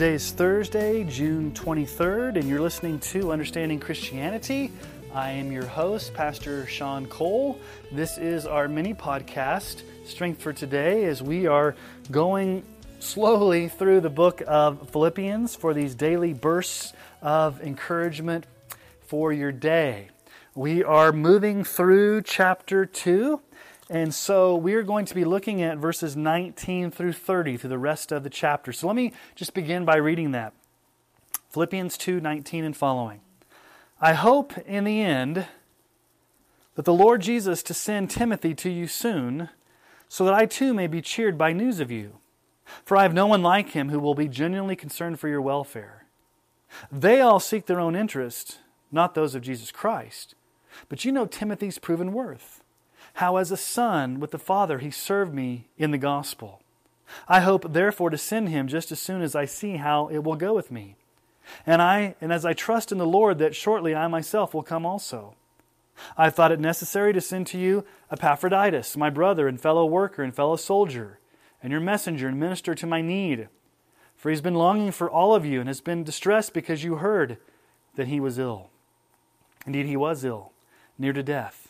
Today is Thursday, June 23rd, and you're listening to Understanding Christianity. I am your host, Pastor Sean Cole. This is our mini podcast, Strength for Today, as we are going slowly through the book of Philippians for these daily bursts of encouragement for your day. We are moving through chapter 2. And so we're going to be looking at verses 19 through 30 through the rest of the chapter. So let me just begin by reading that. Philippians 2 19 and following. I hope in the end that the Lord Jesus to send Timothy to you soon, so that I too may be cheered by news of you. For I have no one like him who will be genuinely concerned for your welfare. They all seek their own interest, not those of Jesus Christ. But you know Timothy's proven worth how as a son with the Father he served me in the gospel. I hope therefore to send him just as soon as I see how it will go with me. And I and as I trust in the Lord that shortly I myself will come also. I thought it necessary to send to you Epaphroditus, my brother and fellow worker and fellow soldier, and your messenger and minister to my need. For he's been longing for all of you and has been distressed because you heard that he was ill. Indeed, he was ill, near to death.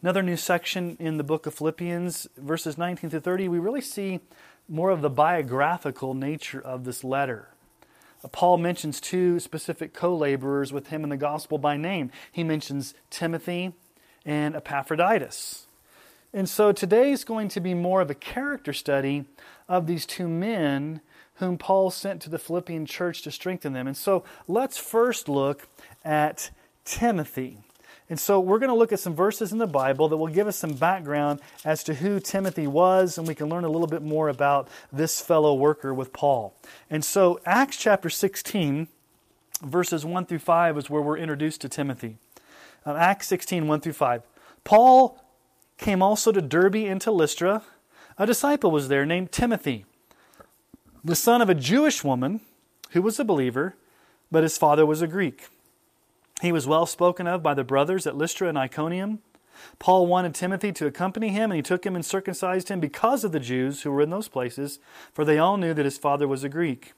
Another new section in the book of Philippians, verses 19 to 30, we really see more of the biographical nature of this letter. Uh, Paul mentions two specific co laborers with him in the gospel by name. He mentions Timothy and Epaphroditus. And so today is going to be more of a character study of these two men whom Paul sent to the Philippian church to strengthen them. And so let's first look at Timothy. And so we're going to look at some verses in the Bible that will give us some background as to who Timothy was, and we can learn a little bit more about this fellow worker with Paul. And so Acts chapter 16, verses 1 through 5 is where we're introduced to Timothy. Um, Acts 16, 1 through 5. Paul came also to Derbe and to Lystra. A disciple was there named Timothy, the son of a Jewish woman who was a believer, but his father was a Greek. He was well spoken of by the brothers at Lystra and Iconium. Paul wanted Timothy to accompany him, and he took him and circumcised him because of the Jews who were in those places, for they all knew that his father was a Greek.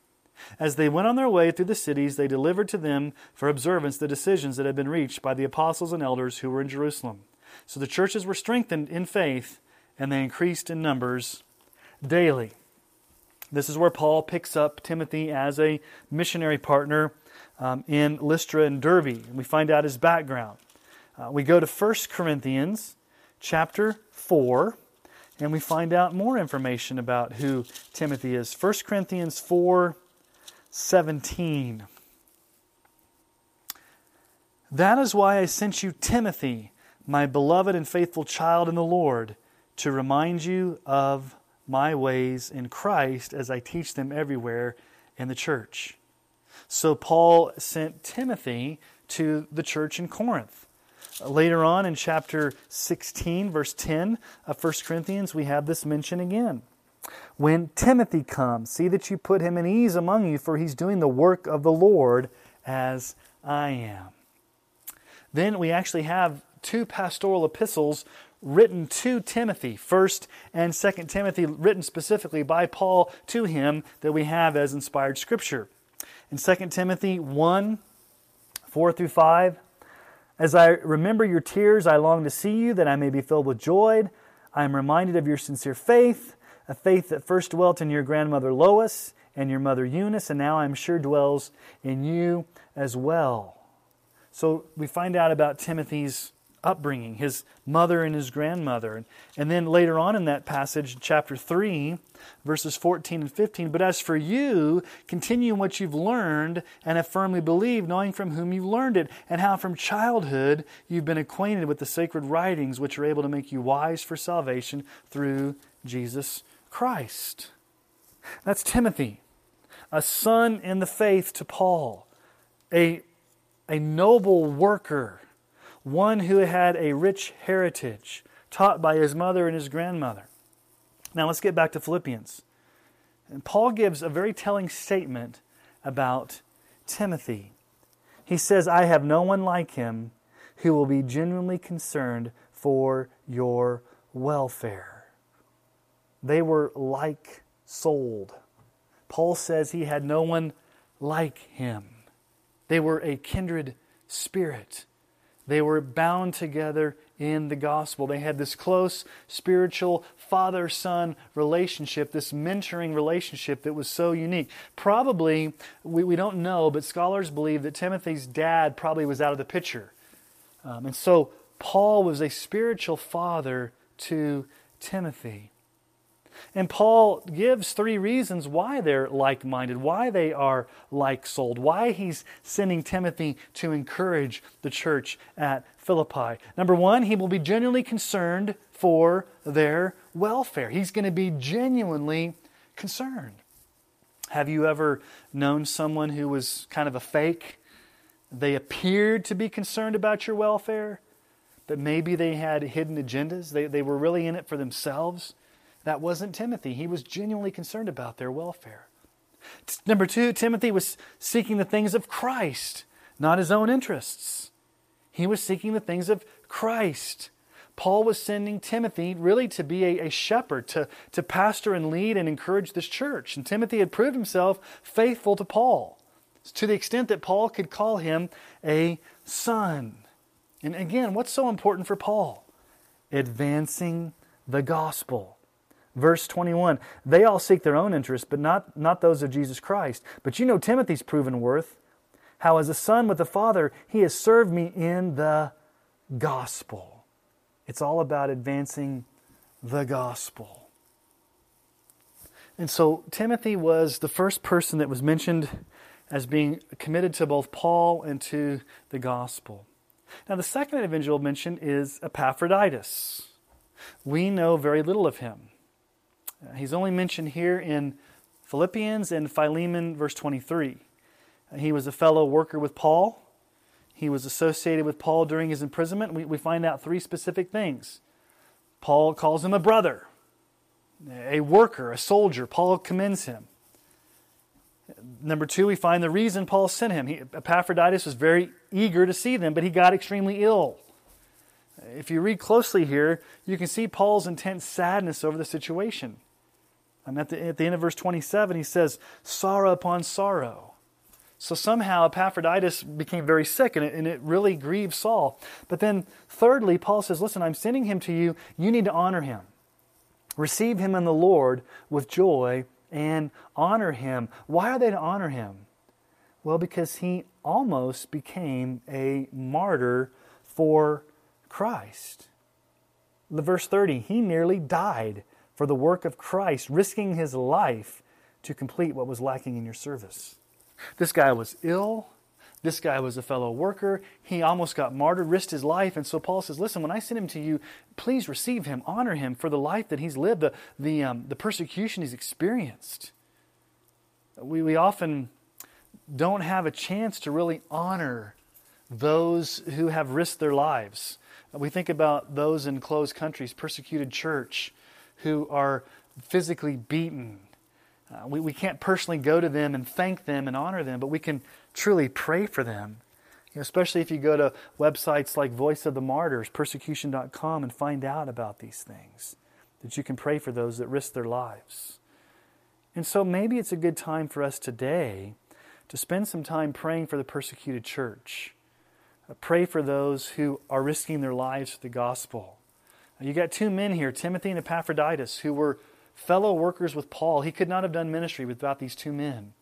As they went on their way through the cities, they delivered to them for observance the decisions that had been reached by the apostles and elders who were in Jerusalem. So the churches were strengthened in faith, and they increased in numbers daily. This is where Paul picks up Timothy as a missionary partner um, in Lystra and Derbe. And we find out his background. Uh, we go to 1 Corinthians chapter 4, and we find out more information about who Timothy is. 1 Corinthians 4 17. That is why I sent you Timothy, my beloved and faithful child in the Lord, to remind you of my ways in Christ as I teach them everywhere in the church. So Paul sent Timothy to the church in Corinth. Later on in chapter 16, verse 10 of 1 Corinthians, we have this mention again. When Timothy comes, see that you put him in ease among you, for he's doing the work of the Lord as I am. Then we actually have two pastoral epistles written to Timothy, 1st and 2nd Timothy, written specifically by Paul to him that we have as inspired scripture. In 2 Timothy 1 4 through 5, as I remember your tears, I long to see you, that I may be filled with joy. I am reminded of your sincere faith, a faith that first dwelt in your grandmother Lois and your mother Eunice, and now I'm sure dwells in you as well. So we find out about Timothy's upbringing, his mother and his grandmother. And then later on in that passage, chapter 3, verses 14 and 15, but as for you, continue in what you've learned and have firmly believed, knowing from whom you learned it, and how from childhood you've been acquainted with the sacred writings which are able to make you wise for salvation through Jesus Christ. That's Timothy. a son in the faith to Paul, a, a noble worker, one who had a rich heritage, taught by his mother and his grandmother. Now let's get back to Philippians. And Paul gives a very telling statement about Timothy. He says, I have no one like him who will be genuinely concerned for your welfare. They were like souled. Paul says he had no one like him. They were a kindred spirit. They were bound together in the gospel. They had this close spiritual father son relationship, this mentoring relationship that was so unique. Probably, we, we don't know, but scholars believe that Timothy's dad probably was out of the picture. Um, and so Paul was a spiritual father to Timothy. And Paul gives three reasons why they're like minded, why they are like souled, why he's sending Timothy to encourage the church at Philippi. Number one, he will be genuinely concerned for their welfare. He's going to be genuinely concerned. Have you ever known someone who was kind of a fake? They appeared to be concerned about your welfare, but maybe they had hidden agendas. They, they were really in it for themselves. That wasn't Timothy. He was genuinely concerned about their welfare. Number two, Timothy was seeking the things of Christ, not his own interests. He was seeking the things of Christ. Paul was sending Timothy really to be a, a, shepherd, to, to pastor and lead and encourage this church. And Timothy had proved himself faithful to Paul to the extent that Paul could call him a son. And again, what's so important for Paul? Advancing the gospel. Verse 21 They all seek their own interests, but not, not those of Jesus Christ. But you know Timothy's proven worth, how as a son with the Father, he has served me in the gospel. It's all about advancing the gospel. And so Timothy was the first person that was mentioned as being committed to both Paul and to the gospel. Now, the second individual mentioned is Epaphroditus. We know very little of him. He's only mentioned here in Philippians and Philemon, verse 23. Uh, he was a fellow worker with Paul. He was associated with Paul during his imprisonment. We, we find out three specific things. Paul calls him a brother, a worker, a soldier. Paul commends him. Number two, we find the reason Paul sent him. He, Epaphroditus was very eager to see them, but he got extremely ill. If you read closely here, you can see Paul's intense sadness over the situation. And at the, at the end of verse 27, he says, sorrow upon sorrow. So somehow Epaphroditus became very sick, and it, and it really grieved Saul. But then, thirdly, Paul says, Listen, I'm sending him to you. You need to honor him. Receive him in the Lord with joy and honor him. Why are they to honor him? Well, because he almost became a martyr for Christ. Verse 30, he nearly died for the work of Christ, risking his life to complete what was lacking in your service. This guy was ill. This guy was a fellow worker. He almost got martyred, risked his life. And so Paul says, Listen, when I send him to you, please receive him, honor him for the life that he's lived, the, the, um, the persecution he's experienced. We, we often don't have a chance to really honor those who have risked their lives. We think about those in closed countries, persecuted church, who are physically beaten. Uh, we, we can't personally go to them and thank them and honor them, but we can truly pray for them. You know, especially if you go to websites like Voice of the Martyrs, persecution.com, and find out about these things, that you can pray for those that risk their lives. And so maybe it's a good time for us today to spend some time praying for the persecuted church. Uh, pray for those who are risking their lives for the gospel. You got two men here, Timothy and Epaphroditus, who were fellow workers with Paul. He could not have done ministry without these two men.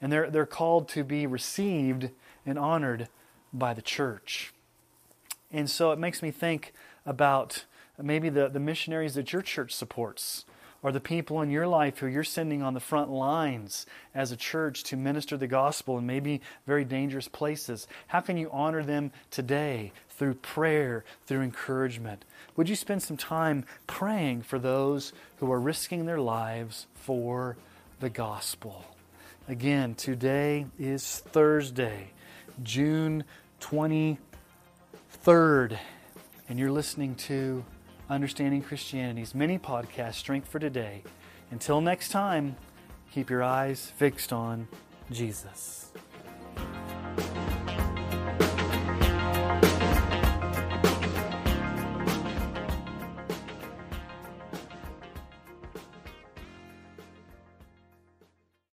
And they're, they're called to be received and honored by the church. And so it makes me think about maybe the, the missionaries that your church supports or the people in your life who you're sending on the front lines as a church to minister the gospel in maybe very dangerous places. How can you honor them today through prayer, through encouragement? Would you spend some time praying for those who are risking their lives for the gospel? Again, today is Thursday, June 23rd, and you're listening to Understanding Christianity's mini podcast, Strength for Today. Until next time, keep your eyes fixed on Jesus.